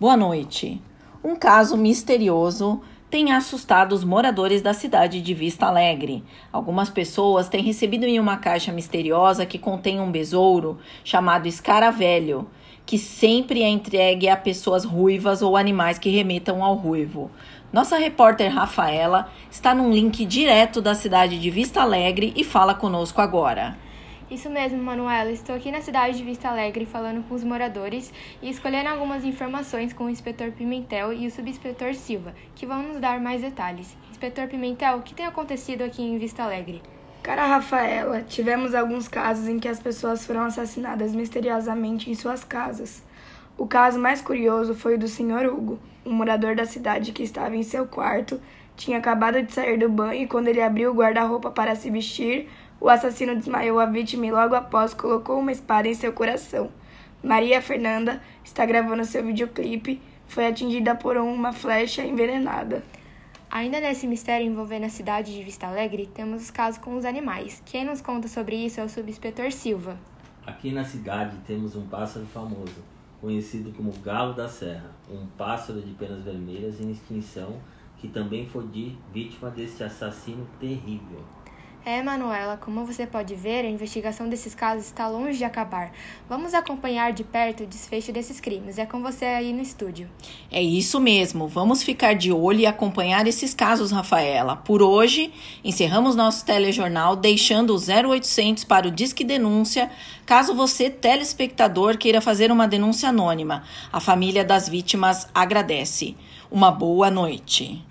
Boa noite. Um caso misterioso tem assustado os moradores da cidade de Vista Alegre. Algumas pessoas têm recebido em uma caixa misteriosa que contém um besouro chamado escaravelho, que sempre é entregue a pessoas ruivas ou animais que remetam ao ruivo. Nossa repórter Rafaela está num link direto da cidade de Vista Alegre e fala conosco agora. Isso mesmo, Manuela. Estou aqui na cidade de Vista Alegre falando com os moradores e escolhendo algumas informações com o inspetor Pimentel e o subinspetor Silva, que vão nos dar mais detalhes. Inspetor Pimentel, o que tem acontecido aqui em Vista Alegre? Cara Rafaela, tivemos alguns casos em que as pessoas foram assassinadas misteriosamente em suas casas. O caso mais curioso foi o do Sr. Hugo, um morador da cidade que estava em seu quarto, tinha acabado de sair do banho e quando ele abriu o guarda-roupa para se vestir, o assassino desmaiou a vítima e logo após colocou uma espada em seu coração. Maria Fernanda está gravando seu videoclipe, foi atingida por uma flecha envenenada. Ainda nesse mistério envolvendo a cidade de Vista Alegre, temos os casos com os animais. Quem nos conta sobre isso é o subinspetor Silva. Aqui na cidade temos um pássaro famoso, conhecido como galo da serra, um pássaro de penas vermelhas em extinção que também foi vítima deste assassino terrível. É, Manuela, como você pode ver, a investigação desses casos está longe de acabar. Vamos acompanhar de perto o desfecho desses crimes. É com você aí no estúdio. É isso mesmo. Vamos ficar de olho e acompanhar esses casos, Rafaela. Por hoje, encerramos nosso telejornal deixando o 0800 para o Disque Denúncia, caso você, telespectador, queira fazer uma denúncia anônima. A família das vítimas agradece. Uma boa noite.